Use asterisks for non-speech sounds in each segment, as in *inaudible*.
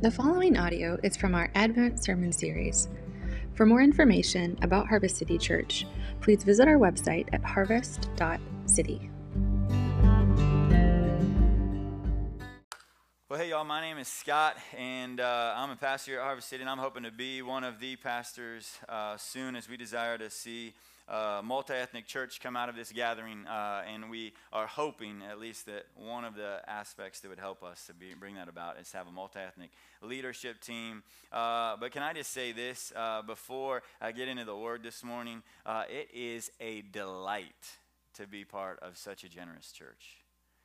The following audio is from our Advent Sermon Series. For more information about Harvest City Church, please visit our website at harvest.city. Well, hey, y'all, my name is Scott, and uh, I'm a pastor here at Harvest City, and I'm hoping to be one of the pastors uh, soon as we desire to see uh, multi-ethnic church come out of this gathering, uh, and we are hoping at least that one of the aspects that would help us to be, bring that about is to have a multi-ethnic leadership team. Uh, but can I just say this uh, before I get into the word this morning? Uh, it is a delight to be part of such a generous church.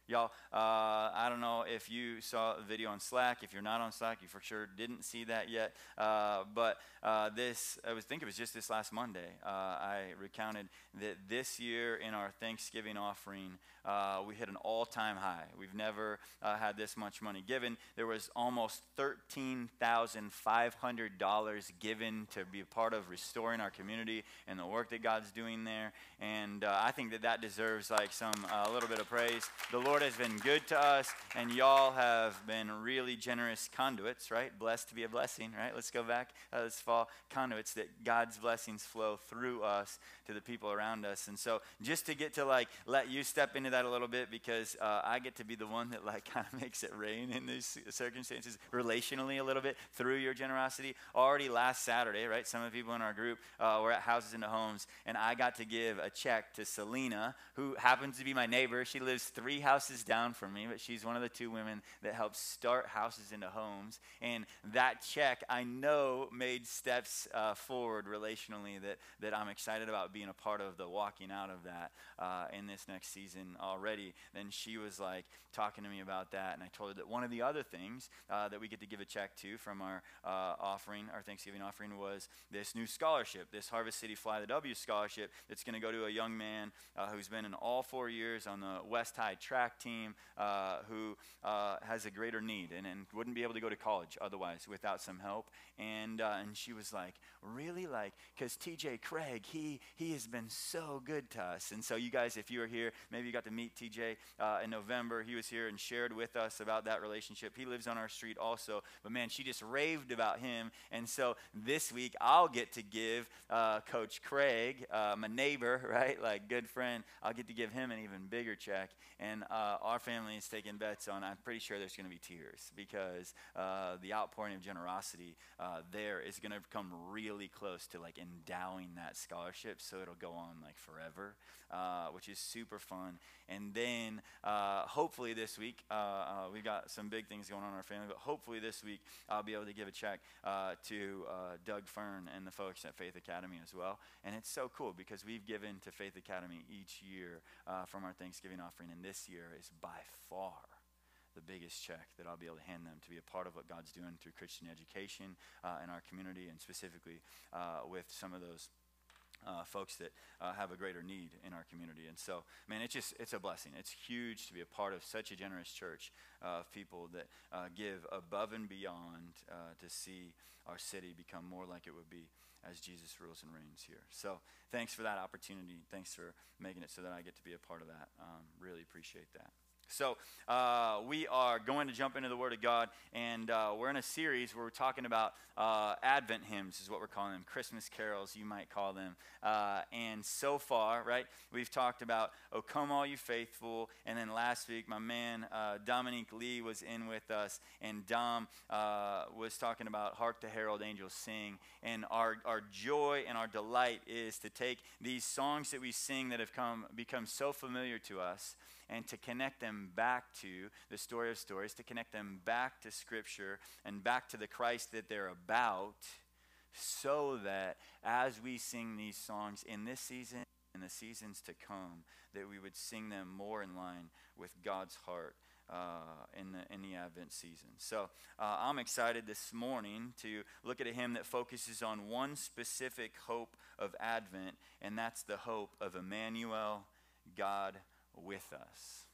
Y'all, uh, I don't know if you saw the video on Slack. If you're not on Slack, you for sure didn't see that yet. Uh, but uh, this, I was think it was just this last Monday. Uh, I recounted that this year in our Thanksgiving offering, uh, we hit an all-time high. We've never uh, had this much money given. There was almost thirteen thousand five hundred dollars given to be a part of restoring our community and the work that God's doing there. And I think that that deserves like some a little bit of praise. The Lord has been good to us, and y'all have been really generous conduits, right? Blessed to be a blessing, right? Let's go back uh, this fall. Conduits that God's blessings flow through us to the people around us. And so, just to get to like let you step into that a little bit, because uh, I get to be the one that like *laughs* kind of makes it rain in these circumstances relationally a little bit through your generosity. Already last Saturday, right? Some of the people in our group uh, were at Houses into Homes, and I got to give a check to Selena, who happens to be my neighbor. She lives three houses down from me, but she's one of the two women that helped start Houses into Homes. And that check, I know, made steps uh, forward relationally that, that I'm excited about being a part of the walking out of that uh, in this next season already. Then she was like talking to me about that, and I told her that one of the other things uh, that we get to give a check to from our uh, offering, our Thanksgiving offering, was this new scholarship, this Harvest City Fly the W scholarship that's going to go to a young man uh, who's been in all four years on the West High track team, uh, who uh, has a greater need and, and wouldn't be able to go to college otherwise without some help. And, and she was like, really? Like, because TJ Craig, he, he has been so good to us. And so, you guys, if you were here, maybe you got to meet TJ uh, in November. He was here and shared with us about that relationship. He lives on our street also. But man, she just raved about him. And so, this week, I'll get to give uh, Coach Craig, uh, my neighbor, *laughs* right? Like, good friend, I'll get to give him an even bigger check. And uh, our family is taking bets on, I'm pretty sure there's going to be tears because uh, the outpouring of generosity uh, there is going to come really close to like endowing that scholarship so it'll go on like forever, uh, which is super fun. And then uh, hopefully this week, uh, uh, we've got some big things going on in our family, but hopefully this week I'll be able to give a check uh, to Doug Fern and the folks at Faith Academy as well. And it's so cool because we've given to Faith Academy each year from our Thanksgiving offering, and this year is by far the biggest check that I'll be able to hand them to be a part of what God's doing through Christian education uh, in our community and specifically uh, with some of those uh, folks that uh, have a greater need in our community. And so, man, it's just, it's a blessing. It's huge to be a part of such a generous church uh, of people that uh, give above and beyond uh, to see our city become more like it would be as Jesus rules and reigns here. So thanks for that opportunity. Thanks for making it so that I get to be a part of that. Um, really appreciate that. So, uh, we are going to jump into the Word of God, and uh, we're in a series where we're talking about uh, Advent hymns, is what we're calling them, Christmas carols, you might call them. Uh, and so far, right, we've talked about Oh Come All You Faithful, and then last week, my man uh, Dominique Lee was in with us, and Dom uh, was talking about Hark the Herald Angels Sing. And our, our joy and our delight is to take these songs that we sing that have come, become so familiar to us and to connect them back to the story of stories, to connect them back to Scripture and back to the Christ that they're about, so that as we sing these songs in this season and the seasons to come, that we would sing them more in line with God's heart. Uh, in, the, in the Advent season. So uh, I'm excited this morning to look at a hymn that focuses on one specific hope of Advent, and that's the hope of Emmanuel, God with us.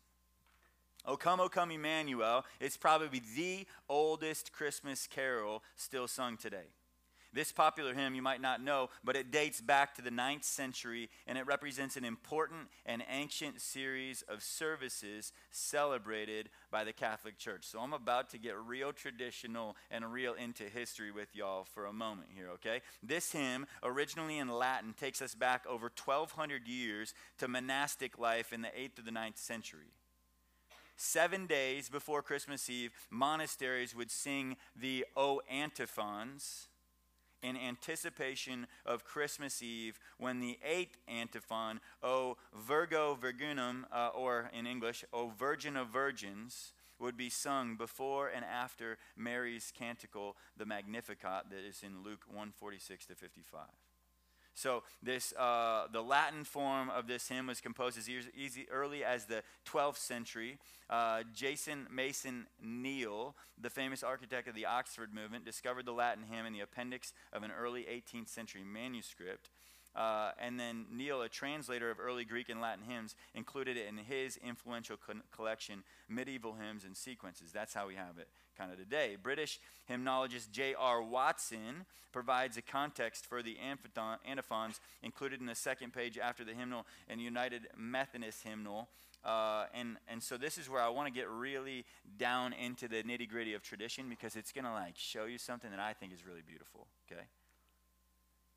O come, O come, Emmanuel. It's probably the oldest Christmas carol still sung today. This popular hymn you might not know, but it dates back to the 9th century and it represents an important and ancient series of services celebrated by the Catholic Church. So I'm about to get real traditional and real into history with y'all for a moment here, okay? This hymn, originally in Latin, takes us back over 1,200 years to monastic life in the 8th or the 9th century seven days before Christmas Eve, monasteries would sing the O antiphons in anticipation of Christmas Eve when the eighth antiphon, O Virgo Virginum, uh, or in English, O Virgin of Virgins, would be sung before and after Mary's canticle, the Magnificat, that is in Luke 146 to 55. So this, uh, the Latin form of this hymn was composed as easy, early as the 12th century. Uh, John Mason Neale, the famous architect of the Oxford movement, discovered the Latin hymn in the appendix of an early 18th century manuscript. Uh, and then Neale, a translator of early Greek and Latin hymns, included it in his influential co- collection, Medieval Hymns and Sequences. That's how we have it kind of today. British hymnologist J.R. Watson provides a context for the antiphons included in the second page after the hymnal and United Methodist hymnal. Uh, and, and so this is where I want to get really down into the nitty gritty of tradition because it's going to like show you something that I think is really beautiful. Okay,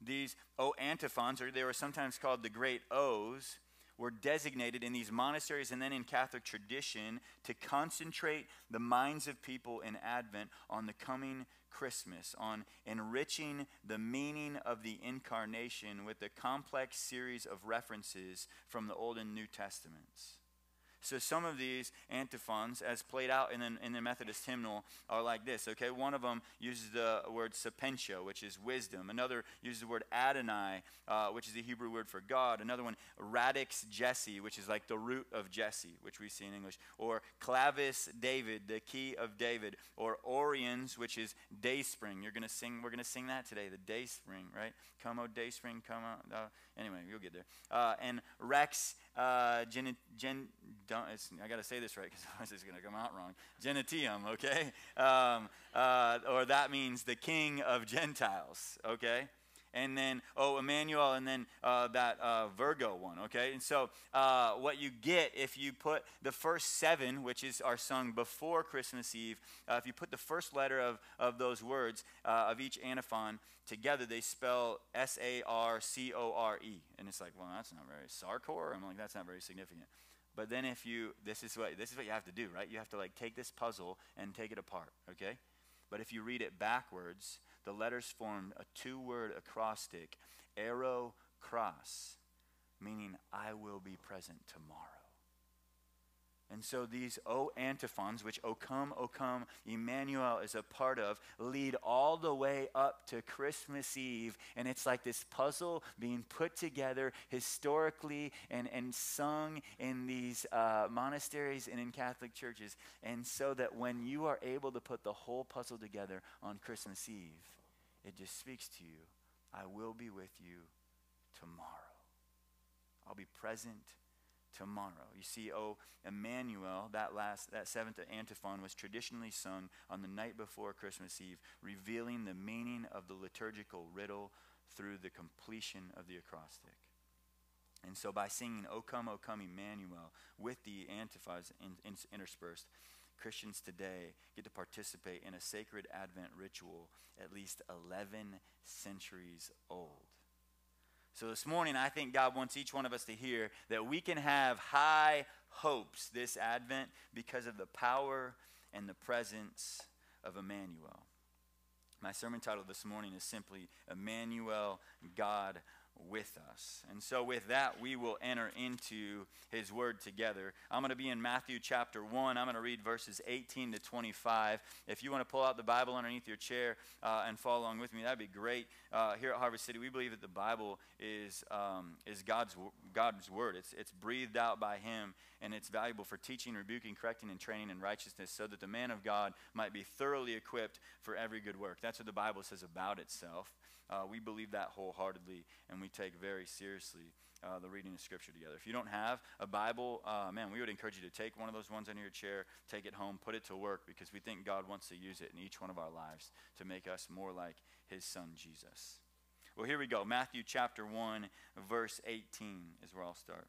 these O antiphons, or they were sometimes called the great O's, were designated in these monasteries and then in Catholic tradition to concentrate the minds of people in Advent on the coming Christmas, on enriching the meaning of the incarnation with a complex series of references from the Old and New Testaments. So some of these antiphons, as played out in the, in the Methodist hymnal, are like this. Okay, one of them uses the word sapientia, which is wisdom. Another uses the word Adonai, uh, which is the Hebrew word for God. Another one, radix Jesse, which is like the root of Jesse, which we see in English. Or clavis David, the key of David. Or Oriens, which is day spring. You're gonna sing. We're gonna sing that today, the day spring, right? Come, O day spring, come. O, uh, anyway, you'll get there. Uh, and Rex uh, gen, gen, I got to say this right because *laughs* it's going to come out wrong. Genitium, okay? Um, uh, or that means the king of Gentiles, okay? And then oh Emmanuel, and then uh, that uh, Virgo one. Okay, and so uh, what you get if you put the first seven, which is are sung before Christmas Eve, uh, if you put the first letter of of those words uh, of each antiphon together, they spell S A R C O R E, and it's like, well, that's not very Sarkor. I'm like, that's not very significant. But then if you, this is what this is what you have to do, right? You have to like take this puzzle and take it apart. Okay, but if you read it backwards the letters formed a two word acrostic, ero cras, meaning I will be present tomorrow. And so these O antiphons, which O come, O come, Emmanuel is a part of, lead all the way up to Christmas Eve. And it's like this puzzle being put together historically and, and sung in these uh, monasteries and in Catholic churches. And so that when you are able to put the whole puzzle together on Christmas Eve, it just speaks to you. I will be with you tomorrow. I'll be present tomorrow. You see, oh, Emmanuel, that last, that seventh antiphon was traditionally sung on the night before Christmas Eve, revealing the meaning of the liturgical riddle through the completion of the acrostic. And so by singing, O come, O come, Emmanuel, with the antiphons in, in, interspersed, Christians today get to participate in a sacred Advent ritual at least 11 centuries old. So this morning, I think God wants each one of us to hear that we can have high hopes this Advent because of the power and the presence of Emmanuel. My sermon title this morning is simply Emmanuel, God with us. And so, with that, we will enter into his word together. I'm going to be in Matthew chapter 1. I'm going to read verses 18 to 25. If you want to pull out the Bible underneath your chair uh, and follow along with me, that'd be great. Uh, here at Harvest City, we believe that the Bible is, um, is God's, God's word, it's, it's breathed out by him, and it's valuable for teaching, rebuking, correcting, and training in righteousness so that the man of God might be thoroughly equipped for every good work. That's what the Bible says about itself. Uh, we believe that wholeheartedly, and we take very seriously uh, the reading of Scripture together. If you don't have a Bible, uh, man, we would encourage you to take one of those ones under your chair, take it home, put it to work, because we think God wants to use it in each one of our lives to make us more like His Son, Jesus. Well, here we go. Matthew chapter 1, verse 18 is where I'll start.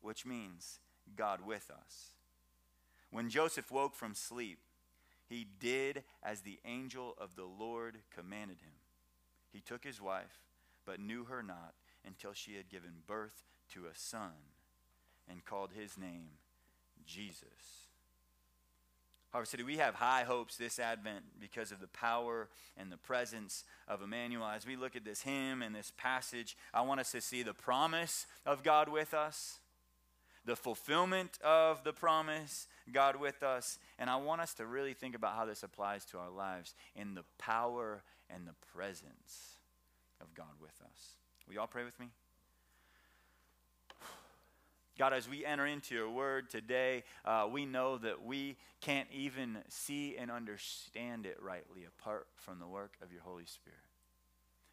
which means God with us. When Joseph woke from sleep, he did as the angel of the Lord commanded him. He took his wife, but knew her not until she had given birth to a son and called his name Jesus. Harvest City, we have high hopes this Advent because of the power and the presence of Emmanuel. As we look at this hymn and this passage, I want us to see the promise of God with us the fulfillment of the promise, God with us. And I want us to really think about how this applies to our lives in the power and the presence of God with us. Will you all pray with me? God, as we enter into your word today, uh, we know that we can't even see and understand it rightly apart from the work of your Holy Spirit.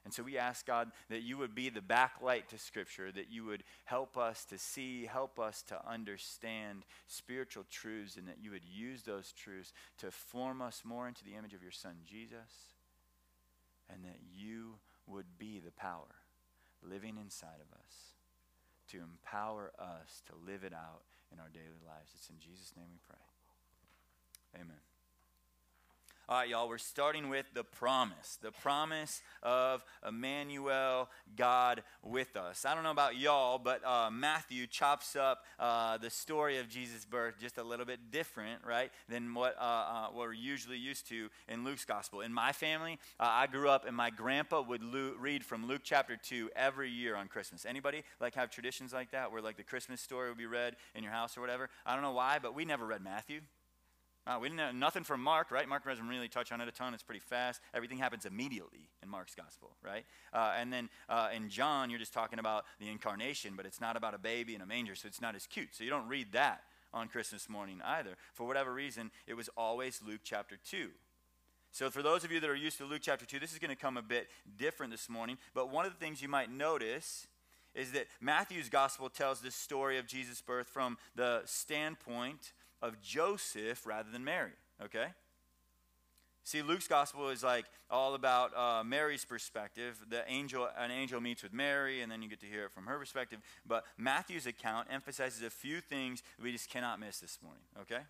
And so we ask, God, that you would be the backlight to Scripture, that you would help us to see, help us to understand spiritual truths, and that you would use those truths to form us more into the image of your Son, Jesus, and that you would be the power living inside of us to empower us to live it out in our daily lives. It's in Jesus' name we pray. Amen. All right, y'all, we're starting with the promise, the promise of Emmanuel, God with us. I don't know about y'all, but uh, Matthew chops up uh, the story of Jesus' birth just a little bit different, right, than what, uh, uh what we're usually used to in Luke's gospel. In my family, uh, I grew up and my grandpa would read from Luke chapter 2 every year on Christmas. Anybody like have traditions like that where like the Christmas story would be read in your house or whatever? I don't know why, but we never read Matthew. Uh, we didn't know nothing from Mark, right? Mark doesn't really touch on it a ton. It's pretty fast. Everything happens immediately in Mark's gospel, right? Uh, and then uh, in John, you're just talking about the incarnation, but it's not about a baby in a manger, so it's not as cute. So you don't read that on Christmas morning either. For whatever reason, it was always Luke chapter 2. So, for those of you that are used to Luke chapter 2, this is going to come a bit different this morning. But one of the things you might notice is that Matthew's gospel tells this story of Jesus' birth from the standpoint of Joseph rather than Mary, okay? See, Luke's gospel is like all about uh, Mary's perspective. The angel, an angel meets with Mary, and then you get to hear it from her perspective. But Matthew's account emphasizes a few things we just cannot miss this morning. Okay,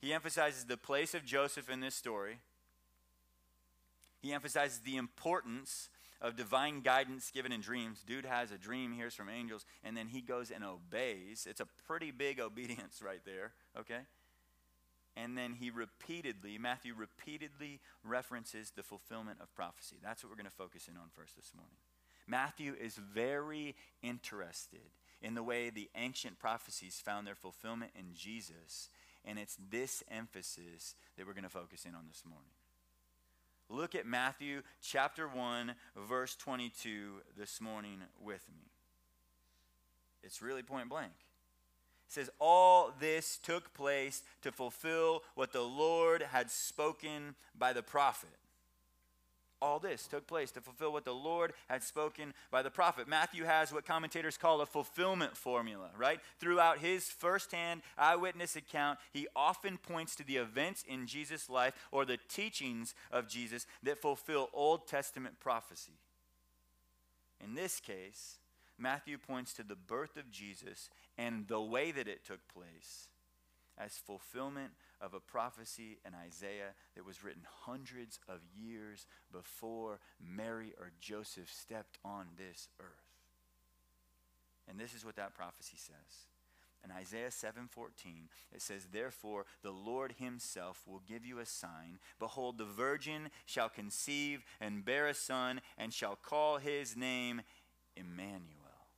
he emphasizes the place of Joseph in this story. He emphasizes the importance of divine guidance given in dreams. Dude has a dream, hears from angels, and then he goes and obeys. It's a pretty big obedience *laughs* right there, okay? And then he repeatedly, Matthew repeatedly references the fulfillment of prophecy. That's what we're going to focus in on first this morning. Matthew is very interested in the way the ancient prophecies found their fulfillment in Jesus. And it's this emphasis that we're going to focus in on this morning. Look at Matthew chapter 1, verse 22 this morning with me. It's really point blank. It says, All this took place to fulfill what the Lord had spoken by the prophet all this took place to fulfill what the Lord had spoken by the prophet. Matthew has what commentators call a fulfillment formula, right? Throughout his firsthand eyewitness account, he often points to the events in Jesus' life or the teachings of Jesus that fulfill Old Testament prophecy. In this case, Matthew points to the birth of Jesus and the way that it took place as fulfillment of a prophecy in Isaiah that was written hundreds of years before Mary or Joseph stepped on this earth. And this is what that prophecy says. In Isaiah 7:14, it says, "Therefore the Lord himself will give you a sign: behold, the virgin shall conceive and bear a son and shall call his name Emmanuel."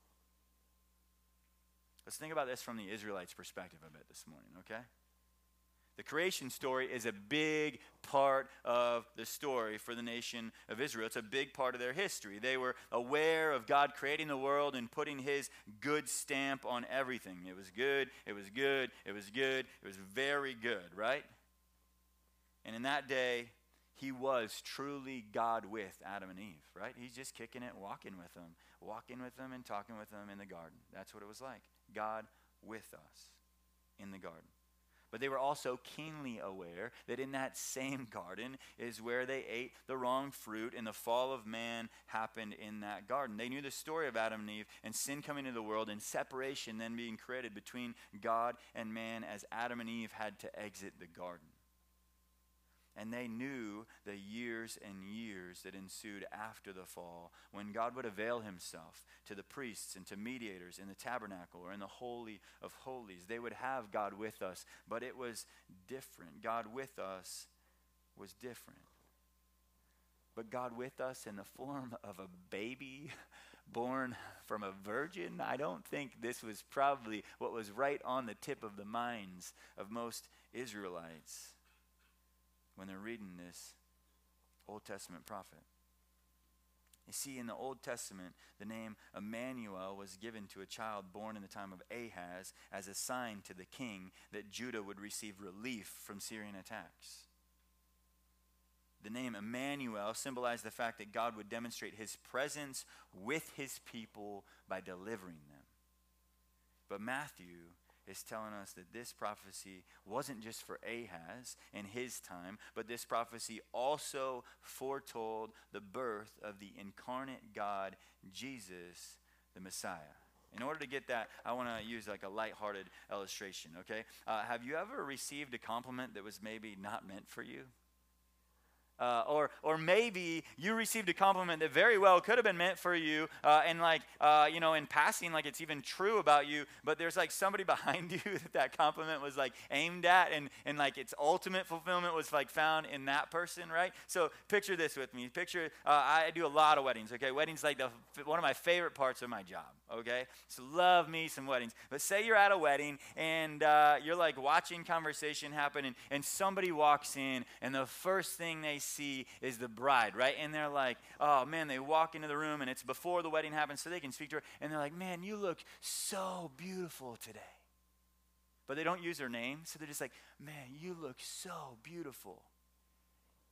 Let's think about this from the Israelites' perspective a bit this morning, okay? The creation story is a big part of the story for the nation of Israel. It's a big part of their history. They were aware of God creating the world and putting his good stamp on everything. It was good, it was good, it was good, it was very good, right? And in that day, he was truly God with Adam and Eve, right? He's just kicking it, walking with them, walking with them and talking with them in the garden. That's what it was like. God with us in the garden. But they were also keenly aware that in that same garden is where they ate the wrong fruit, and the fall of man happened in that garden. They knew the story of Adam and Eve and sin coming into the world and separation then being created between God and man as Adam and Eve had to exit the garden. And they knew the years and years that ensued after the fall when God would avail himself to the priests and to mediators in the tabernacle or in the Holy of Holies. They would have God with us, but it was different. God with us was different. But God with us in the form of a baby *laughs* born from a virgin, I don't think this was probably what was right on the tip of the minds of most Israelites when they're reading this Old Testament prophet. You see, in the Old Testament, the name Emmanuel was given to a child born in the time of Ahaz as a sign to the king that Judah would receive relief from Syrian attacks. The name Emmanuel symbolized the fact that God would demonstrate his presence with his people by delivering them. But Matthew is telling us that this prophecy wasn't just for Ahaz in his time, but this prophecy also foretold the birth of the incarnate God, Jesus, the Messiah. In order to get that, I want to use like a lighthearted illustration, okay? Uh, have you ever received a compliment that was maybe not meant for you? Uh, or, or maybe you received a compliment that very well could have been meant for you, uh, and like, uh, you know, in passing, like it's even true about you, but there's like somebody *laughs* behind you that that compliment was like aimed at, and, and like its ultimate fulfillment was like found in that person, right? So picture this with me. Picture, uh, I do a lot of weddings, okay? Weddings like the, one of my favorite parts of my job, okay? So love me some weddings. But say you're at a wedding, and uh, you're like watching conversation happen, and, and somebody walks in, and the first thing they see is the bride, right? And they're like, oh man, they walk into the room and it's before the wedding happens so they can speak to her. And they're like, man, you look so beautiful today. But they don't use her name, so they're just like, man, you look so beautiful.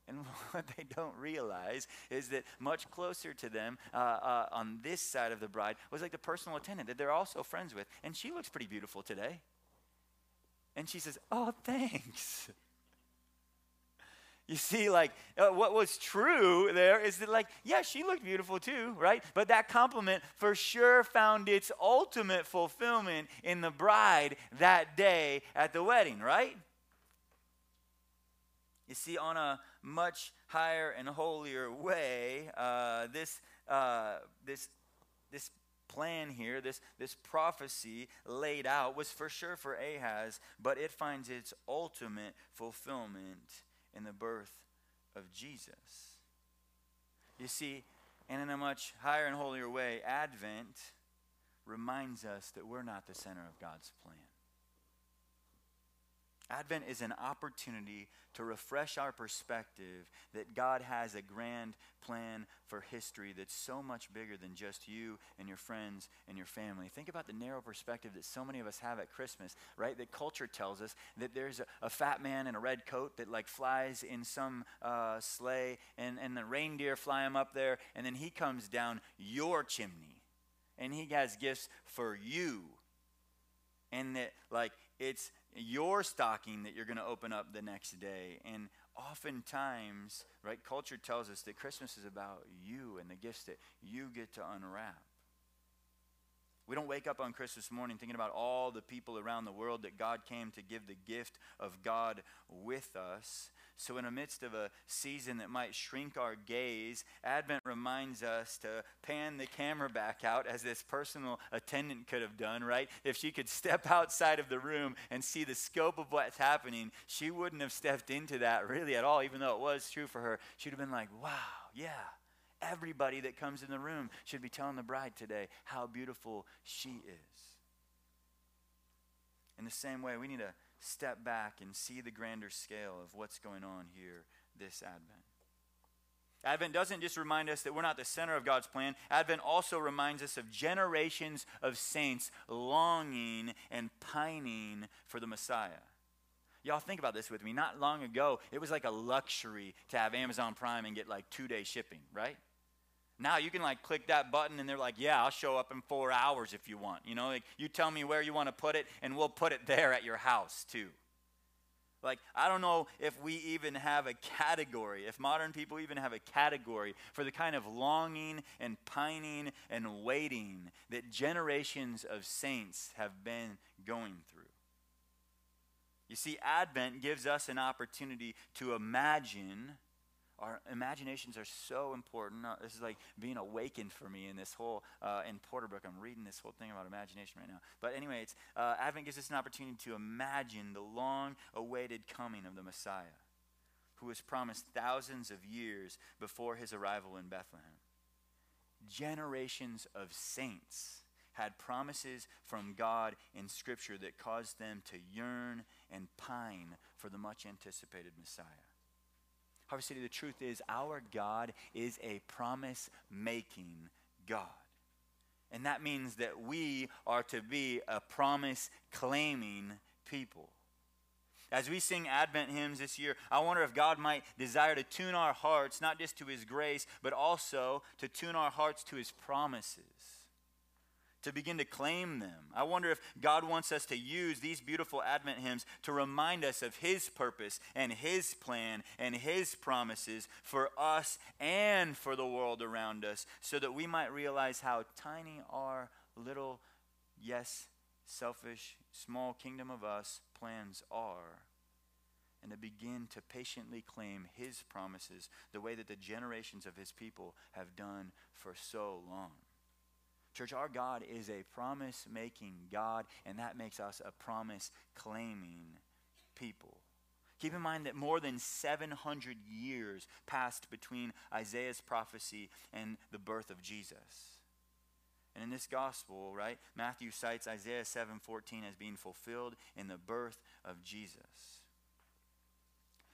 And *laughs* what they don't realize is that much closer to them uh, uh, on this side of the bride was like the personal attendant that they're also friends with. And she looks pretty beautiful today. And she says, Oh, thanks. *laughs* You see, like, uh, what was true there is that, like, yeah, she looked beautiful too, right? But that compliment for sure found its ultimate fulfillment in the bride that day at the wedding, right? You see, on a much higher and holier way, uh, this, uh, this, this plan here, this, this prophecy laid out, was for sure for Ahaz, but it finds its ultimate fulfillment in the birth of Jesus. You see, and in a much higher and holier way, Advent reminds us that we're not the center of God's plan. Advent is an opportunity to refresh our perspective that God has a grand plan for history that's so much bigger than just you and your friends and your family. Think about the narrow perspective that so many of us have at Christmas, right? That culture tells us that there's a, a fat man in a red coat that like flies in some uh, sleigh and, and the reindeer fly him up there and then he comes down your chimney and he has gifts for you. And that like it's your stocking that you're going to open up the next day. And oftentimes, right, culture tells us that Christmas is about you and the gifts that you get to unwrap. We don't wake up on Christmas morning thinking about all the people around the world that God came to give the gift of God with us. So, in the midst of a season that might shrink our gaze, Advent reminds us to pan the camera back out as this personal attendant could have done, right? If she could step outside of the room and see the scope of what's happening, she wouldn't have stepped into that really at all, even though it was true for her. She'd have been like, wow, yeah Everybody that comes in the room should be telling the bride today how beautiful she is. In the same way, we need to step back and see the grander scale of what's going on here this Advent. Advent doesn't just remind us that we're not the center of God's plan. Advent also reminds us of generations of saints longing and pining for the Messiah. Y'all think about this with me. Not long ago, it was like a luxury to have Amazon Prime and get like two day shipping, right? Now you can like click that button and they're like, yeah, I'll show up in four hours if you want. You know, like you tell me where you want to put it and we'll put it *laughs* there at your house too. Like, I don't know if we even have a category, if modern people even have a category for the kind of longing and pining and waiting that generations of saints have been going through. You see, Advent gives us an opportunity to imagine our imaginations are so important. Uh, this is like being awakened for me in this whole, uh, in Porterbrook. I'm reading this whole thing about imagination right now. But anyway, it's, uh, Advent gives us an opportunity to imagine the long awaited coming of the Messiah, who was promised thousands of years before his arrival in Bethlehem. Generations of saints had promises from God in Scripture that caused them to yearn and pine for the much anticipated Messiah. Harvest City, the truth is, our God is a promise making God. And that means that we are to be a promise claiming people. As we sing Advent hymns this year, I wonder if God might desire to tune our hearts, not just to His grace, but also to tune our hearts to His promises to begin to claim them. I wonder if God wants us to use these beautiful Advent hymns to remind us of His purpose and His plan and His promises for us and for the world around us so that we might realize how tiny our little, yes, selfish, small kingdom of us plans are and to begin to patiently claim his promises the way that the generations of his people have done for so long. Church, our God is a promise making God, and that makes us a promise claiming people. Keep in mind that more than 700 years passed between Isaiah's prophecy and the birth of Jesus. And in this gospel, right, Matthew cites Isaiah 7:14 as being fulfilled in the birth of Jesus.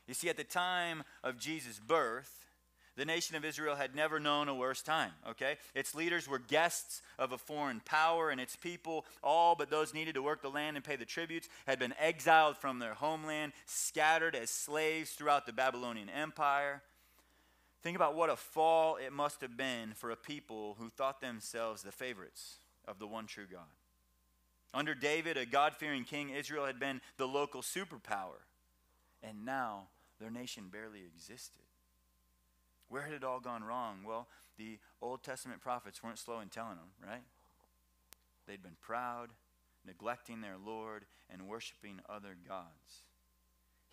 You see, at the time of Jesus' birth, the nation of Israel had never known a worse time, okay? Its leaders were guests of a foreign power, and its people, all but those needed to work the land and pay the tributes, had been exiled from their homeland, scattered as slaves throughout the Babylonian Empire. Think about what a fall it must have been for a people who thought themselves the favorites of the one true God. Under David, a God fearing king, Israel had been the local superpower, and now their nation barely existed. Where had it all gone wrong? Well, the Old Testament prophets weren't slow in telling them, right? They'd been proud, neglecting their Lord, and worshiping other gods.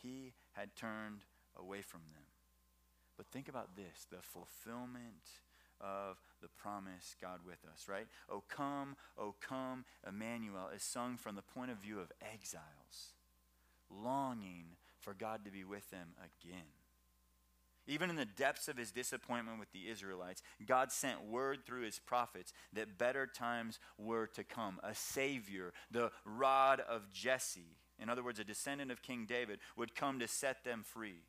He had turned away from them. But think about this the fulfillment of the promise God with us, right? O come, O come, Emmanuel is sung from the point of view of exiles, longing for God to be with them again. Even in the depths of his disappointment with the Israelites, God sent word through his prophets that better times were to come. A Savior, the rod of Jesse, in other words, a descendant of King David, would come to set them free.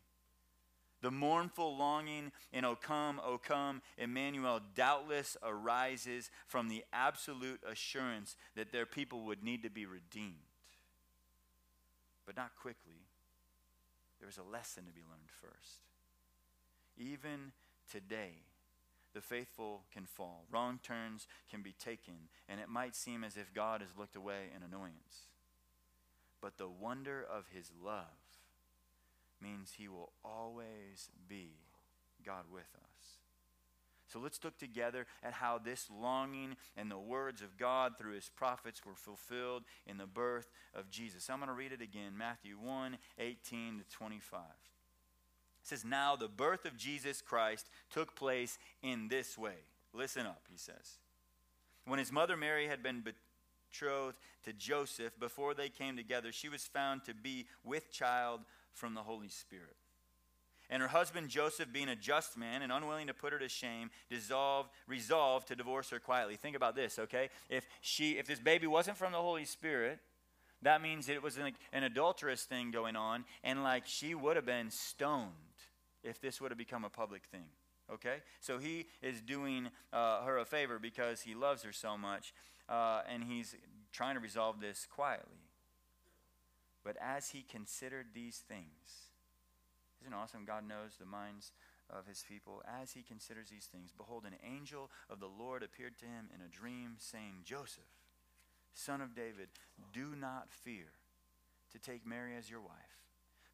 The mournful longing in O come, O come, Emmanuel doubtless arises from the absolute assurance that their people would need to be redeemed. But not quickly. There is a lesson to be learned first. Even today, the faithful can fall. Wrong turns can be taken, and it might seem as if God has looked away in annoyance. But the wonder of his love means he will always be God with us. So let's look together at how this longing and the words of God through his prophets were fulfilled in the birth of Jesus. I'm going to read it again Matthew 1 18 to 25. Says, Now the birth of Jesus Christ took place in this way. Listen up, he says. When his mother Mary had been betrothed to Joseph, before they came together, she was found to be with child from the Holy Spirit. And her husband Joseph, being a just man and unwilling to put her to shame, dissolved, resolved to divorce her quietly. Think about this, okay? If she, if this baby wasn't from the Holy Spirit, that means it was an, an adulterous thing going on, and like she would have been stoned if this would have become a public thing. Okay? So he is doing uh, her a favor because he loves her so much, uh, and he's trying to resolve this quietly. But as he considered these things, isn't awesome? God knows the minds of his people. As he considers these things, behold, an angel of the Lord appeared to him in a dream, saying, Joseph, son of David, do not fear to take Mary as your wife,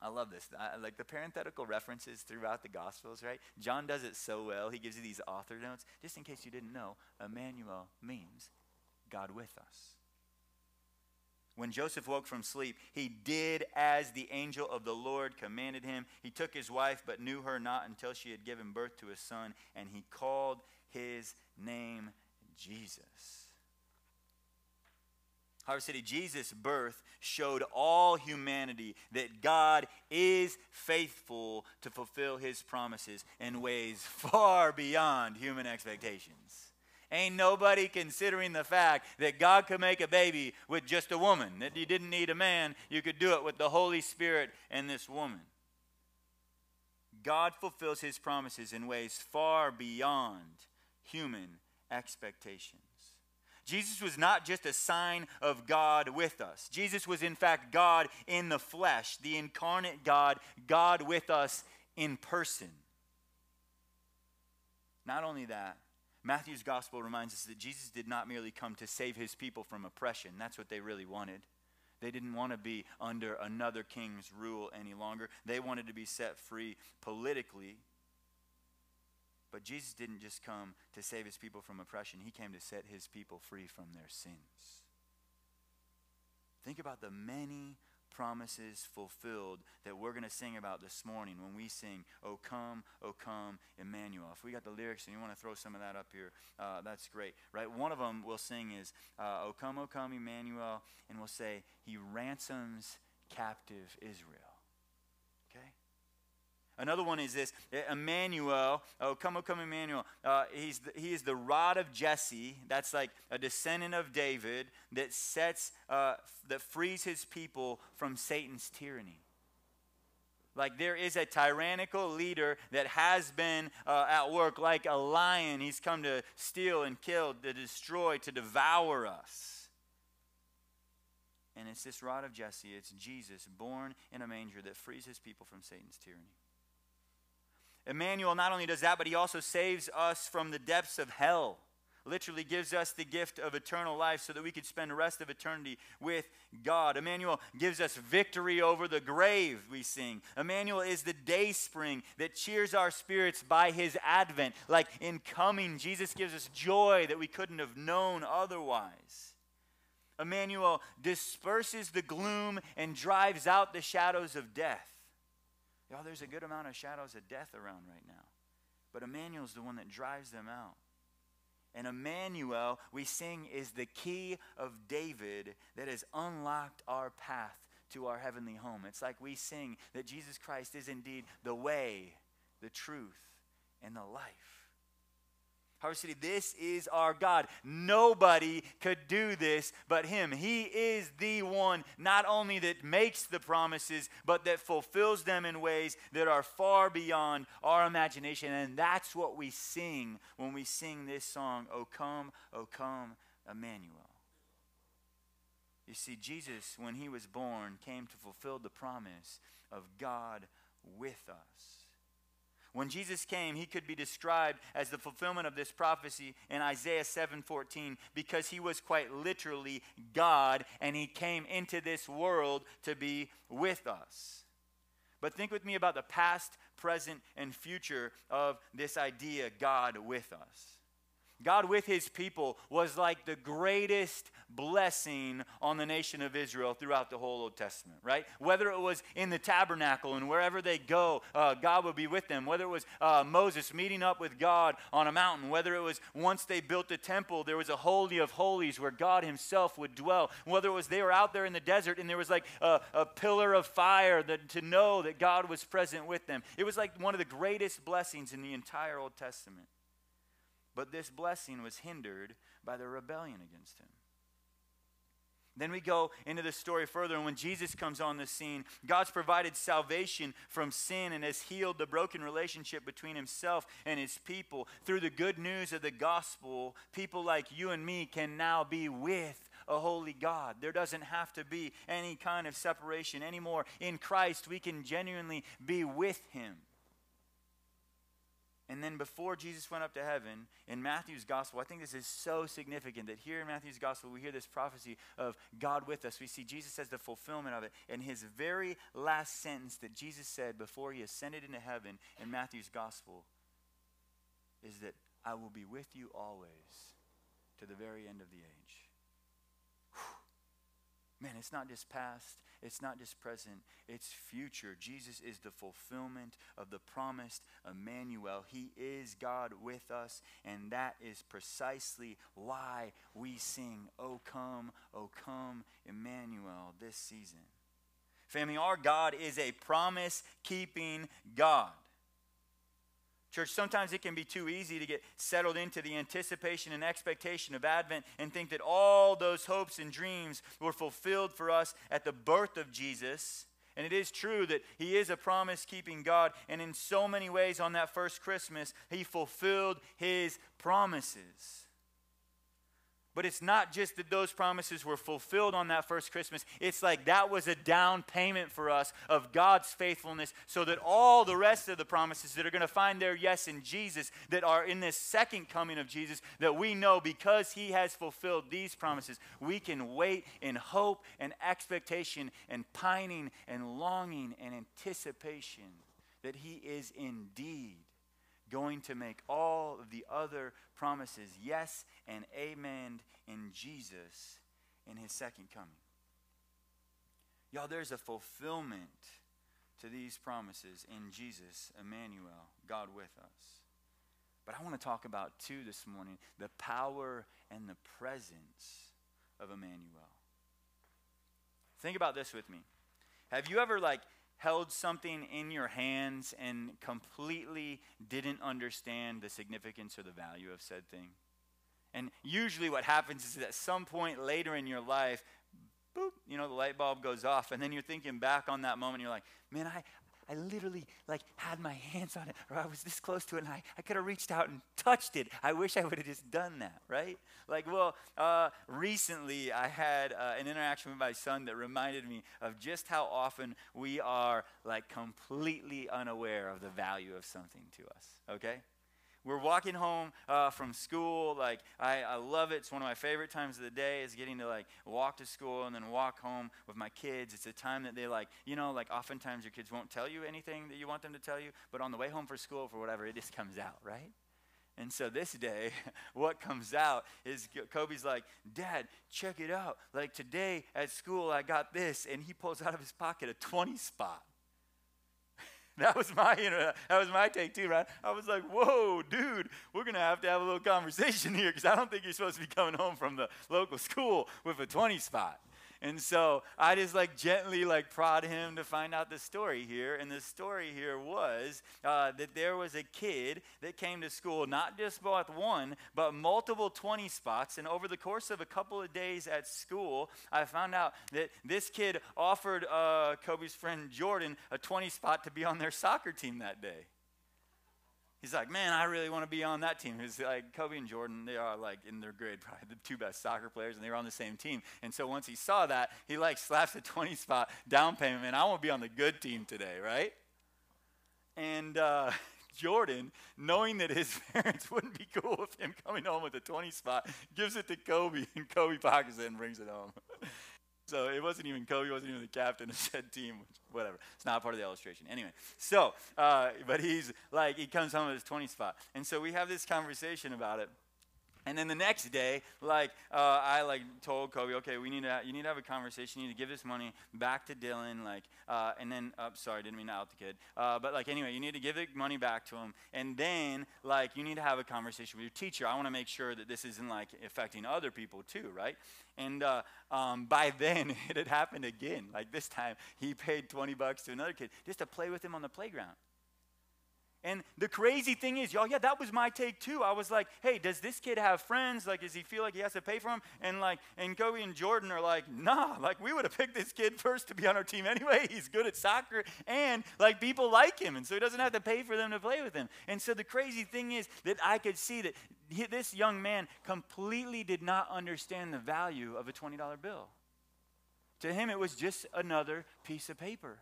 I love this. I, like the parenthetical references throughout the Gospels, right? John does it so well. He gives you these author notes. Just in case you didn't know, Emmanuel means God with us. When Joseph woke from sleep, he did as the angel of the Lord commanded him. He took his wife, but knew her not until she had given birth to a son, and he called his name Jesus. Harvest City, Jesus' birth showed all humanity that God is faithful to fulfill his promises in ways *laughs* far beyond human expectations. Ain't nobody considering the fact that God could make a baby with just a woman, that you didn't need a man, you could do it with the Holy Spirit and this woman. God fulfills his promises in ways far beyond human expectations. Jesus was not just a sign of God with us. Jesus was, in fact, God in the flesh, the incarnate God, God with us in person. Not only that, Matthew's gospel reminds us that Jesus did not merely come to save his people from oppression. That's what they really wanted. They didn't want to be under another king's rule any longer. They wanted to be set free politically. But Jesus didn't just come to save his people from oppression, he came to set his people free from their sins. Think about the many promises fulfilled that we're going to sing about this morning when we sing, O come, O come, Emmanuel. If we got the lyrics and you want to throw some of that up here, uh, that's great, right? One of them we'll sing is, uh, O come, O come, Emmanuel, and we'll say, He ransoms captive Israel. Another one is this Emmanuel. Oh, come, oh, come, Emmanuel. Uh, he's the, he is the rod of Jesse. That's like a descendant of David that sets, uh, that frees his people from Satan's tyranny. Like there is a tyrannical leader that has been uh, at work like a lion. He's come to steal and kill, to destroy, to devour us. And it's this rod of Jesse, it's Jesus born in a manger that frees his people from Satan's tyranny. Emmanuel not only does that, but he also saves us from the depths of hell. Literally gives us the gift of eternal life so that we could spend the rest of eternity with God. Emmanuel gives us victory over the grave, we sing. Emmanuel is the day spring that cheers our spirits by his advent. Like in coming, Jesus gives us joy that we couldn't have known otherwise. Emmanuel disperses the gloom and drives out the shadows of death. Y'all, there's a good amount of shadows of death around right now. But Emmanuel's the one that drives them out. And Emmanuel, we sing, is the key of David that has unlocked our path to our heavenly home. It's like we sing that Jesus Christ is indeed the way, the truth, and the life. Harvest City, this is our God. Nobody could do this but Him. He is the one not only that makes the promises, but that fulfills them in ways that are far beyond our imagination. And that's what we sing when we sing this song, O come, O come, Emmanuel. You see, Jesus, when He was born, came to fulfill the promise of God with us. When Jesus came, he could be described as the fulfillment of this prophecy in Isaiah 7:14 because he was quite literally God and he came into this world to be with us. But think with me about the past, present, and future of this idea God with us. God with his people was like the greatest blessing on the nation of Israel throughout the whole Old Testament, right? Whether it was in the tabernacle and wherever they go, uh, God would be with them. Whether it was uh, Moses meeting up with God on a mountain, whether it was once they built the temple, there was a holy of holies where God himself would dwell. Whether it was they were out there in the desert and there was like a, a pillar of fire that, to know that God was present with them. It was like one of the greatest blessings in the entire Old Testament. But this blessing was hindered by the rebellion against him. Then we go into the story further, and when Jesus comes on the scene, God's provided salvation from sin and has healed the broken relationship between himself and his people. Through the good news of the gospel, people like you and me can now be with a holy God. There doesn't have to be any kind of separation anymore. In Christ, we can genuinely be with him. And then before Jesus went up to heaven, in Matthew's gospel, I think this is so significant that here in Matthew's gospel, we hear this prophecy of God with us. We see Jesus as the fulfillment of it. And his very last sentence that Jesus said before he ascended into heaven in Matthew's gospel is that I will be with you always to the very end of the age. Man, it's not just past, it's not just present, it's future. Jesus is the fulfillment of the promised Emmanuel. He is God with us, and that is precisely why we sing, O come, O come, Emmanuel, this season. Family, our God is a promise keeping God. Church, sometimes it can be too easy to get settled into the anticipation and expectation of Advent and think that all those hopes and dreams were fulfilled for us at the birth of Jesus. And it is true that He is a promise keeping God. And in so many ways, on that first Christmas, He fulfilled His promises. But it's not just that those promises were fulfilled on that first Christmas. It's like that was a down payment for us of God's faithfulness so that all the rest of the promises that are going to find their yes in Jesus, that are in this second coming of Jesus, that we know because He has fulfilled these promises, we can wait in hope and expectation and pining and longing and anticipation that He is indeed going to make all of the other promises yes and amen in Jesus in his second coming. Y'all, there's a fulfillment to these promises in Jesus, Emmanuel, God with us. But I want to talk about, two this morning, the power and the presence of Emmanuel. Think about this with me. Have you ever, like, held something in your hands and completely didn't understand the significance or the value of said thing. And usually, what happens is at some point later in your life, boop, you know, the light bulb goes off, and then you're thinking back on that moment, you're like, man, I, I literally like had my hands on it, or I was this close to it, and I, I could have reached out and touched it. I wish I would have just done that, right? Like, well, uh, recently I had uh, an interaction with my son that reminded me of just how often we are like completely unaware of the value of something to us, okay? We're walking home uh, from school. Like, I, I love it. It's one of my favorite times of the day is getting to, like, walk to school and then walk home with my kids. It's a time that they, like, you know, like, oftentimes your kids won't tell you anything that you want them to tell you, but on the way home for school, for whatever, it just comes out, right? And so this day, *laughs* what comes out is Kobe's like, Dad, check it out. Like today at school, I got this. And he pulls out of his pocket a 20 spot. *laughs* That was my you know, that was my take too, right? I was like, "Whoa, dude, we're gonna have to have a little conversation *laughs* here because I don't think you're supposed to be coming home from the local school with a 20 spot." And so I just like gently like prod him to find out the story here. And the story here was uh, that there was a kid that came to school, not just with one, but multiple 20 spots. And over the course of a couple of days at school, I found out that this kid offered uh, Kobe's friend Jordan a 20 spot to be on their soccer team that day. He's like, man, I really want to be on that team. He's like, Kobe and Jordan, they are like in their grade, probably the two best soccer players, and they were on the same team. And so once he saw that, he like slaps a 20 spot down payment. Man, I want to be on the good team today, right? And uh, *laughs* Jordan, knowing that his *laughs* parents wouldn't be cool with him coming home with a 20 spot, gives it to Kobe, and Kobe pockets it and brings it home. *laughs* So it wasn't even Kobe, wasn't even the captain of said team, whatever. It's not part of the illustration. Anyway, so, uh, but he's like, he comes home with his 20 spot. And so we have this conversation about it. And then the next day, like uh, I like told Kobe, okay, we need to you need to have a conversation. You need to give this money back to Dylan, like, uh, and then uh, sorry, didn't mean to out the kid, uh, but like anyway, you need to give the money back to him, and then like you need to have a conversation with your teacher. I want to make sure that this isn't like affecting other people too, right? And uh, um, *laughs* by then, it had happened again. Like this time, he paid 20 bucks to another kid just to play with him on the playground. And the crazy thing is, y'all, yeah, that was my take too. I was like, hey, does this kid have friends? Like, does he feel like he has to pay for them? And like, and Kobe and Jordan are like, nah, like we would have picked this kid first to be on our team anyway. *laughs* He's good at soccer and like people like him. And so he doesn't have to pay for them to play with him. And so the crazy thing is that I could see that this young man completely did not understand the value of a $20 bill. To him, it was just another piece of paper.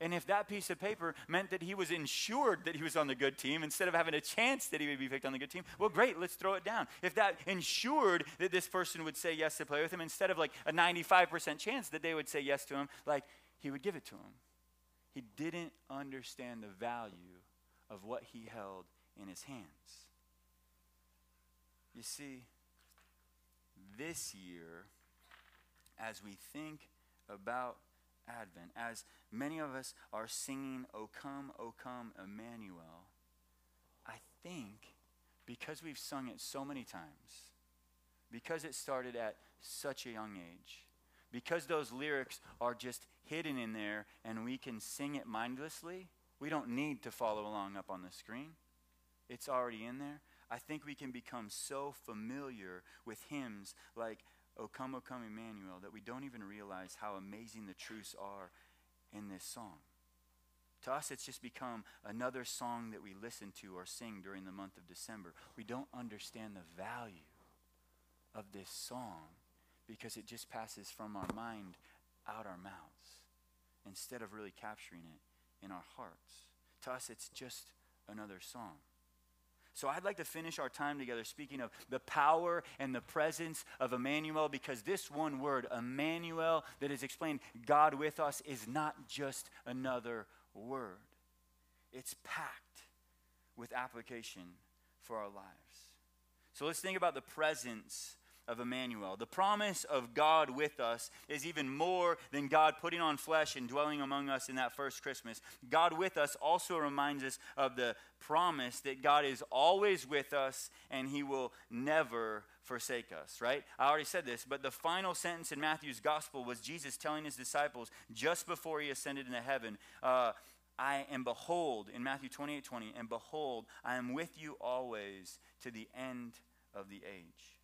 And if that piece of paper meant that he was insured that he was on the good team instead of having a chance that he would be picked on the good team, well, great, let's throw it down. If that ensured that this person would say yes to play with him instead of like a 95% chance that they would say yes to him, like he would give it to him. He didn't understand the value of what he held in his hands. You see, this year, as we think about Advent, as many of us are singing, O come, O come, Emmanuel, I think because we've sung it so many times, because it started at such a young age, because those lyrics are just hidden in there and we can sing it mindlessly, we don't need to follow along up on the screen. It's already in there. I think we can become so familiar with hymns like O come, O come, Emmanuel, that we don't even realize how amazing the truths are in this song. To us, it's just become another song that we listen to or sing during the month of December. We don't understand the value of this song because it just passes from our mind out our mouths instead of really capturing it in our hearts. To us, it's just another song. So I'd like to finish our time together speaking of the power and the presence of Emmanuel because this one word, Emmanuel, that is explained, God with us, is not just another word. It's packed with application for our lives. So let's think about the presence of Emmanuel. The promise of God with us is even more than God putting on flesh and dwelling among us in that first Christmas. God with us also reminds us of the promise that God is always with us and he will never forsake us, right? I already said this, but the final sentence in Matthew's gospel was Jesus telling his disciples just before he ascended into heaven. Uh, I am behold, in Matthew 28 20, and behold, I am with you always to the end of the age.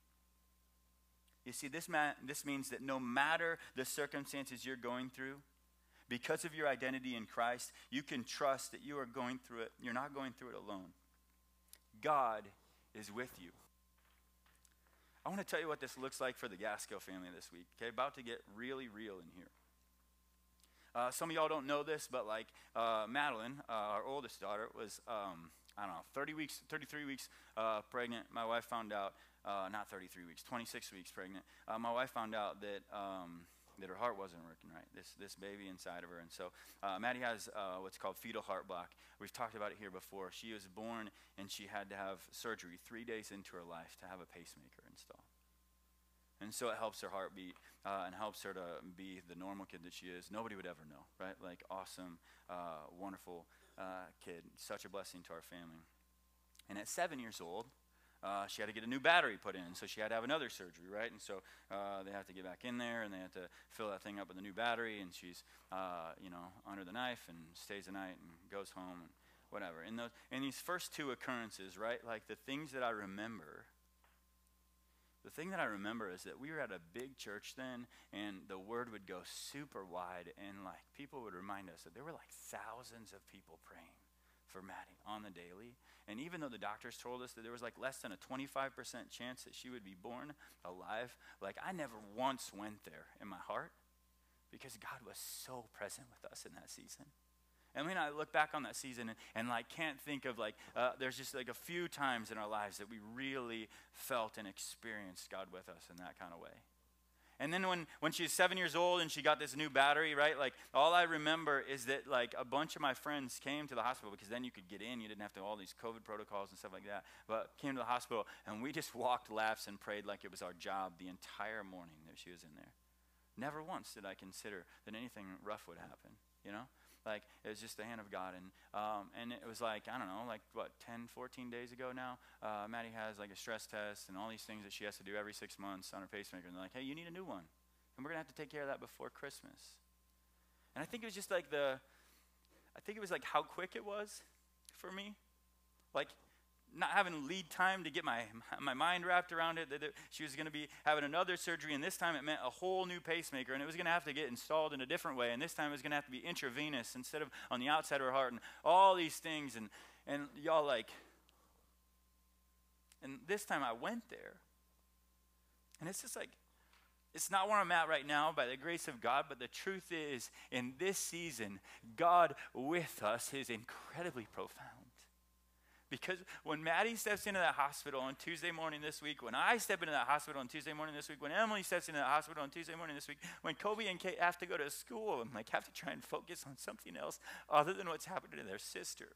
You see, this, ma- this means that no matter the circumstances you're going through, because of your identity in Christ, you can trust that you are going through it. You're not going through it alone. God is with you. I want to tell you what this looks like for the Gaskill family this week. Okay, about to get really real in here. Uh, some of y'all don't know this, but like uh, Madeline, uh, our oldest daughter, was um, I don't know, 30 weeks, 33 weeks uh, pregnant. My wife found out uh, not 33 weeks, 26 weeks pregnant, uh, my wife found out that um, that her heart wasn't working right. This this baby inside of her, and so uh, Maddie has uh, what's called fetal heart block. We've talked about it here before. She was born and she had to have surgery three days into her life to have a pacemaker installed. And so it helps her heartbeat uh, and helps her to be the normal kid that she is. Nobody would ever know, right? Like awesome, uh, wonderful kid, such a blessing to our family. And at seven years old, uh, she had to get a new battery put in, so she had to have another surgery, right? And so uh, they have to get back in there, and they have to fill that thing up with a new battery, and she's, uh, you know, under the knife and stays the night and goes home and whatever. In those, in these first two occurrences, right, like the things that I remember. The thing that I remember is that we were at a big church then, and the word would go super wide, and like people would remind us that there were like thousands of people praying for Maddie on the daily. And even though the doctors told us that there was like less than a 25% chance that she would be born alive, like I never once went there in my heart because God was so present with us in that season. And when I look back on that season and, and like can't think of like uh, there's just like a few times in our lives that we really felt and experienced God with us in that kind of way. And then when, when she was seven years old and she got this new battery, right? Like all I remember is that like a bunch of my friends came to the hospital because then you could get in. You didn't have to all these COVID protocols and stuff like that. But came to the hospital and we just walked laps and prayed like it was our job the entire morning that she was in there. Never once did I consider that anything rough would happen, you know? Like it was just the hand of God. And um, and it was like I don't know, like what 10, 14 days ago now. Uh, Maddie has like a stress test and all these things that she has to do every six months on her pacemaker. And they're like, hey, you need a new one, and we're gonna have to take care of that before Christmas. And I think it was just like the, I think it was like how quick it was for me. Like not having lead time to get my, my mind wrapped around it. That she was going to be having another surgery, and this time it meant a whole new pacemaker, and it was going to have to get installed in a different way, and this time it was going to have to be intravenous instead of on the outside of her heart, and all these things. And, and y'all, like, and this time I went there, and it's just like, it's not where I'm at right now by the grace of God, but the truth is, in this season, God with us is incredibly profound. Because when Maddie steps into that hospital on Tuesday morning this week, when I step into that hospital on Tuesday morning this week, when Emily steps into that hospital on Tuesday morning this week, when Kobe and Kate have to go to school and like have to try and focus on something else other than what's happening to their sister.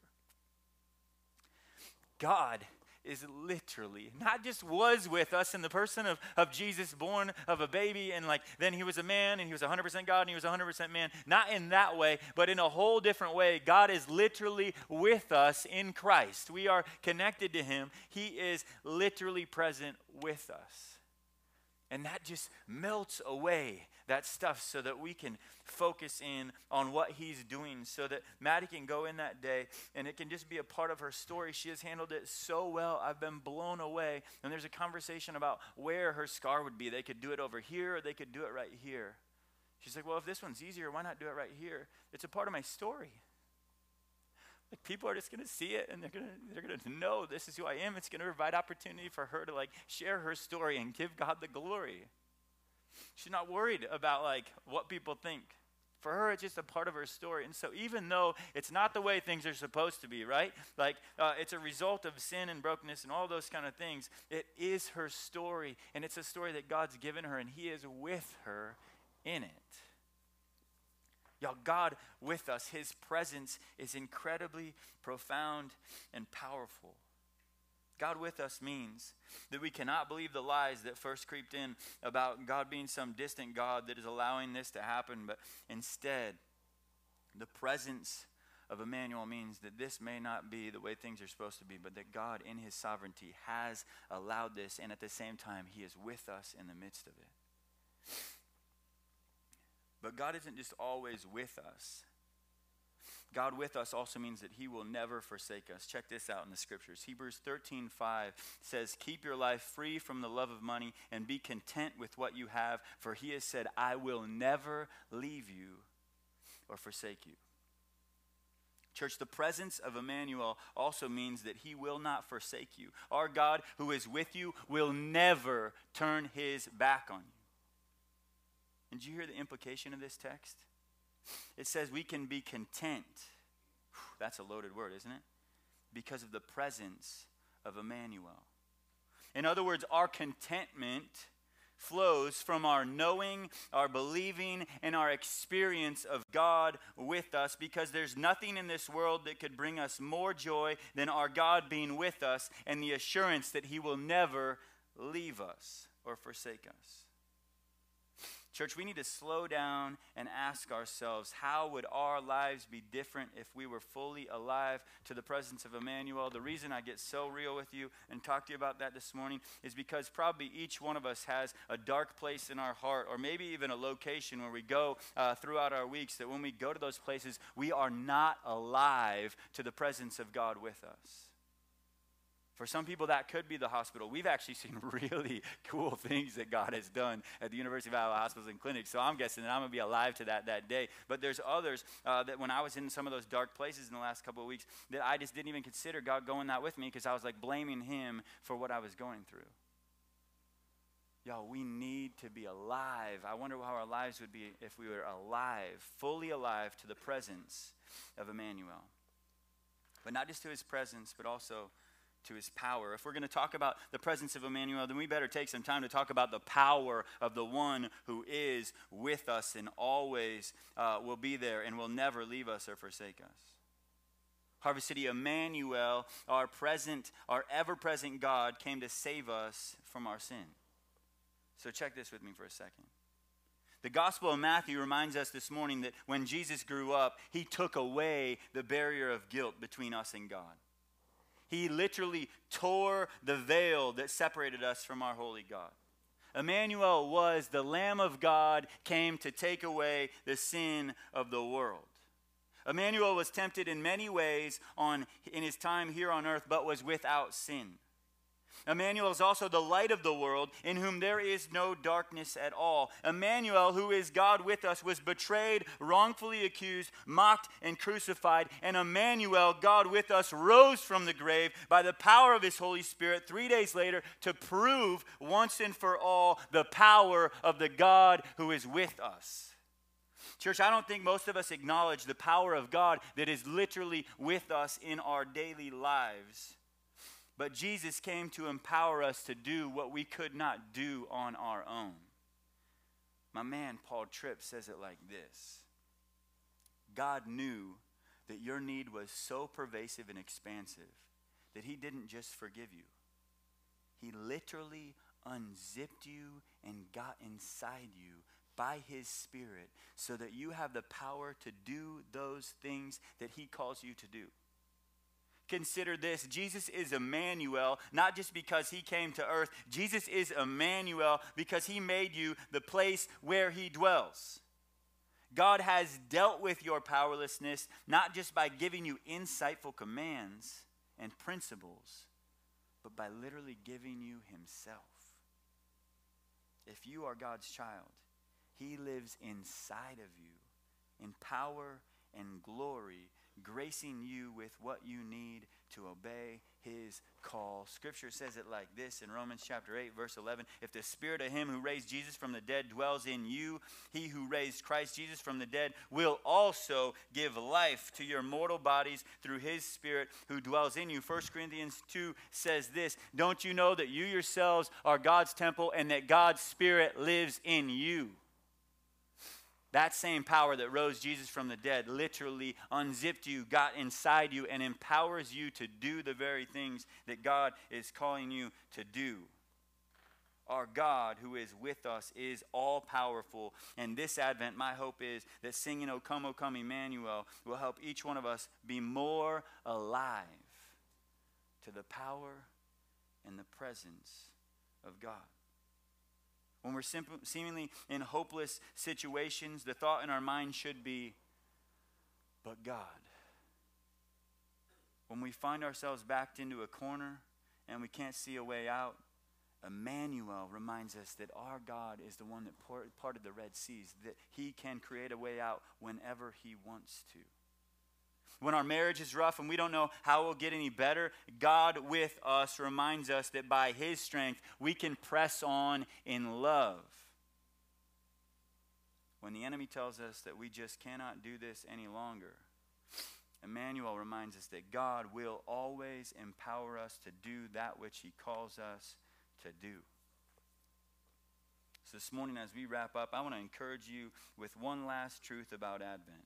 God is literally, not just was with us in the person of, of Jesus, born of a baby, and like then he was a man and he was 100% God and he was 100% man. Not in that way, but in a whole different way. God is literally with us in Christ. We are connected to him. He is literally present with us. And that just melts away that stuff so that we can focus in on what he's doing so that Maddie can go in that day and it can just be a part of her story. She has handled it so well. I've been blown away. And there's a conversation about where her scar would be. They could do it over here or they could do it right here. She's like, well, if this one's easier, why not do it right here? It's a part of my story. Like people are just going to see it and they're going to they're going to know this is who I am. It's going to provide opportunity for her to like share her story and give God the glory. She's not worried about like what people think. For her, it's just a part of her story. And so, even though it's not the way things are supposed to be, right? Like, uh, it's a result of sin and brokenness and all those kind of things, it is her story. And it's a story that God's given her, and He is with her in it. Y'all, God with us, His presence is incredibly profound and powerful. God with us means that we cannot believe the lies that first creeped in about God being some distant God that is allowing this to happen, but instead, the presence of Emmanuel means that this may not be the way things are supposed to be, but that God, in His sovereignty, has allowed this, and at the same time, He is with us in the midst of it. But God isn't just always with us. God with us also means that he will never forsake us. Check this out in the scriptures. Hebrews 13:5 says, "Keep your life free from the love of money and be content with what you have, for he has said, I will never leave you or forsake you." Church, the presence of Emmanuel also means that he will not forsake you. Our God, who is with you, will never turn his back on you. And do you hear the implication of this text? It says we can be content. That's a loaded word, isn't it? Because of the presence of Emmanuel. In other words, our contentment flows from our knowing, our believing, and our experience of God with us because there's nothing in this world that could bring us more joy than our God being with us and the assurance that He will never leave us or forsake us. Church, we need to slow down and ask ourselves how would our lives be different if we were fully alive to the presence of Emmanuel? The reason I get so real with you and talk to you about that this morning is because probably each one of us has a dark place in our heart, or maybe even a location where we go uh, throughout our weeks that when we go to those places, we are not alive to the presence of God with us. For some people, that could be the hospital. We've actually *laughs* seen really cool things that God has done at the University of Iowa Hospitals and Clinics. So I'm guessing that I'm going to be alive to that that day. But there's others uh, that when I was in some of those dark places in the last couple of weeks, that I just didn't even consider God going that with me because I was like blaming Him for what I was going through. Y'all, we need to be alive. I wonder how our lives would be if we were alive, fully alive to the presence of Emmanuel. But not just to his presence, but also to his power. If we're going to talk about the presence of Emmanuel, then we better take some time to talk about the power of the one who is with us and always uh, will be there and will never leave us or forsake us. Harvest City, Emmanuel, our present, our ever present God, came to save us from our sin. So check this with me for a second. The Gospel of Matthew reminds us this morning that when Jesus grew up, he took away the barrier of guilt between us and God. He literally tore the veil that separated us from our holy God. Emmanuel was the Lamb of God, came to take away the sin of the world. Emmanuel was tempted in many ways on, in his time here on earth, but was without sin. Emmanuel is also the light of the world, in whom there is no darkness at all. Emmanuel, who is God with us, was betrayed, wrongfully accused, mocked, and crucified. And Emmanuel, God with us, rose from the grave by the power of his Holy Spirit three days later to prove once and for all the power of the God who is with us. Church, I don't think most of us acknowledge the power of God that is literally with us in our daily lives. But Jesus came to empower us to do what we could not do on our own. My man, Paul Tripp, says it like this God knew that your need was so pervasive and expansive that He didn't just forgive you, He literally unzipped you and got inside you by His Spirit so that you have the power to do those things that He calls you to do. Consider this Jesus is Emmanuel, not just because he came to earth. Jesus is Emmanuel because he made you the place where he dwells. God has dealt with your powerlessness not just by giving you insightful commands and principles, but by literally giving you himself. If you are God's child, he lives inside of you in power and glory gracing you with what you need to obey his call. Scripture says it like this in Romans chapter 8, verse 11 If the spirit of him who raised Jesus from the dead dwells in you, he who raised Christ Jesus from the dead will also give life to your mortal bodies through his spirit who dwells in you. 1 Corinthians 2 says this Don't you know that you yourselves are God's temple and that God's spirit lives in you? That same power that rose Jesus from the dead literally unzipped you, got inside you, and empowers you to do the very things that God is calling you to do. Our God, who is with us, is all powerful. And this Advent, my hope is that singing O Come, O Come, Emmanuel will help each one of us be more alive to the power and the presence of God. When we're seemingly in hopeless situations, the thought in our mind should be, but God. When we find ourselves backed into a corner and we can't see a way out, Emmanuel reminds us that our God is the one that parted the Red Seas, that he can create a way out whenever he wants to. When our marriage is rough and we don't know how it will get any better, God with us reminds us that by His strength we can press on in love. When the enemy tells us that we just cannot do this any longer, Emmanuel reminds us that God will always empower us to do that which He calls us to do. So, this morning, as we wrap up, I want to encourage you with one last truth about Advent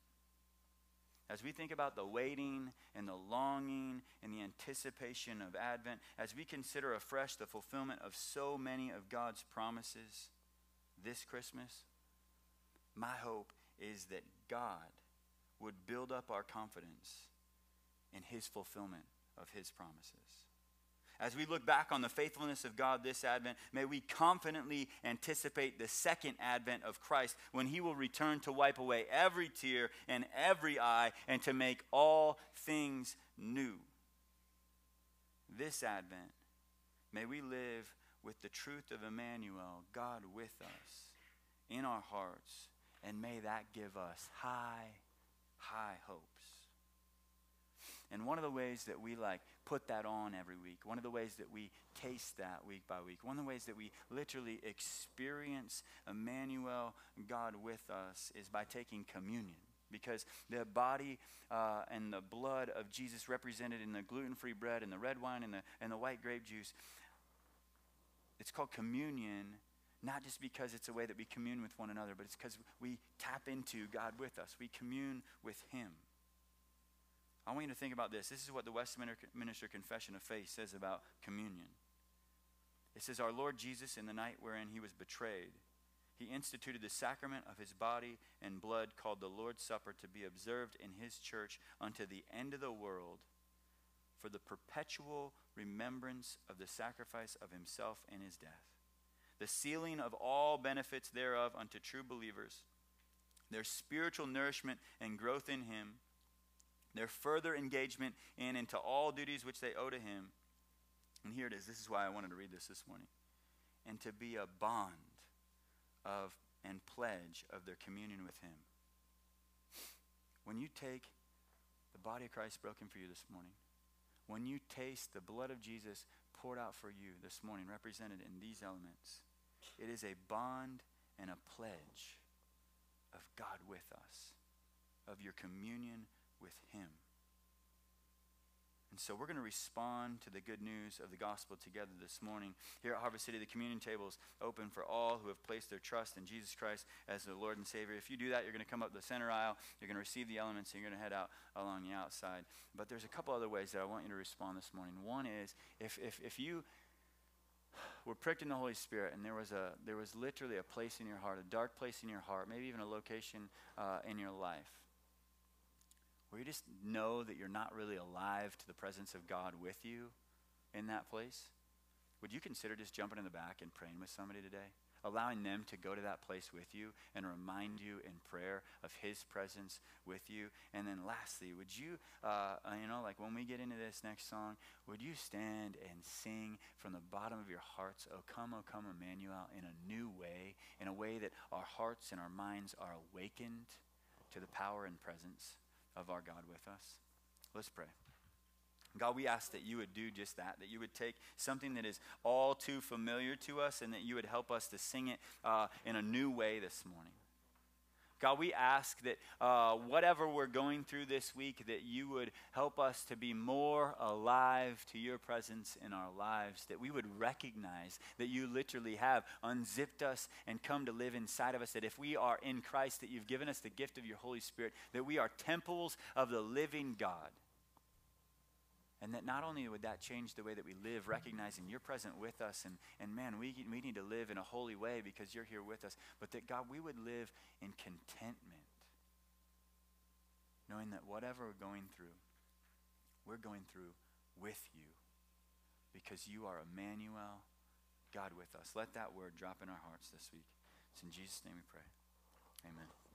as we think about the waiting and the longing and the anticipation of Advent, as we consider afresh the fulfillment of so many of God's promises this Christmas, my hope is that God would build up our confidence in his fulfillment of his promises. As we look back on the faithfulness of God this Advent, may we confidently anticipate the second Advent of Christ when he will return to wipe away every tear and every eye and to make all things new. This Advent, may we live with the truth of Emmanuel, God with us, in our hearts, and may that give us high, high hopes. And one of the ways that we like put that on every week, one of the ways that we taste that week by week, one of the ways that we literally experience Emmanuel, God with us, is by taking communion. Because the body uh, and the blood of Jesus represented in the gluten free bread and the red wine and the, and the white grape juice, it's called communion not just because it's a way that we commune with one another, but it's because we tap into God with us. We commune with Him. I want you to think about this. This is what the Westminster Confession of Faith says about communion. It says, Our Lord Jesus, in the night wherein he was betrayed, he instituted the sacrament of his body and blood called the Lord's Supper to be observed in his church unto the end of the world for the perpetual remembrance of the sacrifice of himself and his death, the sealing of all benefits thereof unto true believers, their spiritual nourishment and growth in him their further engagement in into all duties which they owe to him. And here it is. This is why I wanted to read this this morning. And to be a bond of and pledge of their communion with him. When you take the body of Christ broken for you this morning, when you taste the blood of Jesus poured out for you this morning, represented in these elements, it is a bond and a pledge of God with us, of your communion with Him. And so we're going to respond to the good news of the gospel together this morning. Here at Harvest City, the communion table is open for all who have placed their trust in Jesus Christ as their Lord and Savior. If you do that, you're going to come up the center aisle, you're going to receive the elements, and you're going to head out along the outside. But there's a couple other ways that I want you to respond this morning. One is if, if, if you were pricked in the Holy Spirit, and there was a there was literally a place in your heart, a dark place in your heart, maybe even a location uh, in your life where you just know that you're not really alive to the presence of God with you in that place, would you consider just jumping in the back and praying with somebody today? Allowing them to go to that place with you and remind you in prayer of His presence with you. And then, lastly, would you, uh, you know, like when we get into this next song, would you stand and sing from the bottom of your hearts, O come, O come, Emmanuel, in a new way, in a way that our hearts and our minds are awakened to the power and presence of our God with us. Let's pray. God, we ask that you would do just that, that you would take something that is all too familiar to us and that you would help us to sing it uh, in a new way this morning. God, we ask that uh, whatever we're going through this week, that you would help us to be more alive to your presence in our lives, that we would recognize that you literally have unzipped us and come to live inside of us, that if we are in Christ, that you've given us the gift of your Holy Spirit, that we are temples of the living God. And that not only would that change the way that we live, recognizing you're present with us, and, and man, we, we need to live in a holy way because you're here with us, but that God, we would live in contentment, knowing that whatever we're going through, we're going through with you because you are Emmanuel, God with us. Let that word drop in our hearts this week. It's in Jesus' name we pray. Amen.